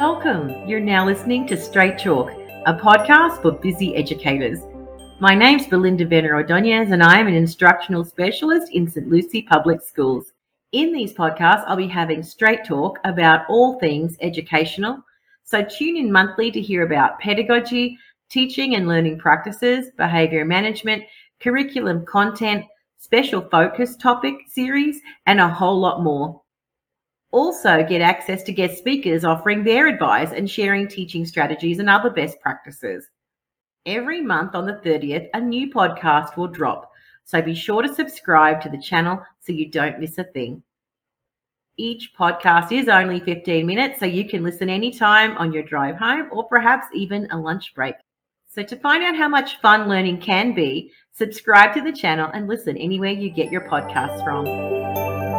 Welcome. You're now listening to Straight Talk, a podcast for busy educators. My name's Belinda Benner-Ordoñez, and I am an instructional specialist in St. Lucie Public Schools. In these podcasts, I'll be having straight talk about all things educational. So tune in monthly to hear about pedagogy, teaching and learning practices, behavior management, curriculum content, special focus topic series, and a whole lot more. Also, get access to guest speakers offering their advice and sharing teaching strategies and other best practices. Every month on the 30th, a new podcast will drop, so be sure to subscribe to the channel so you don't miss a thing. Each podcast is only 15 minutes, so you can listen anytime on your drive home or perhaps even a lunch break. So, to find out how much fun learning can be, subscribe to the channel and listen anywhere you get your podcasts from.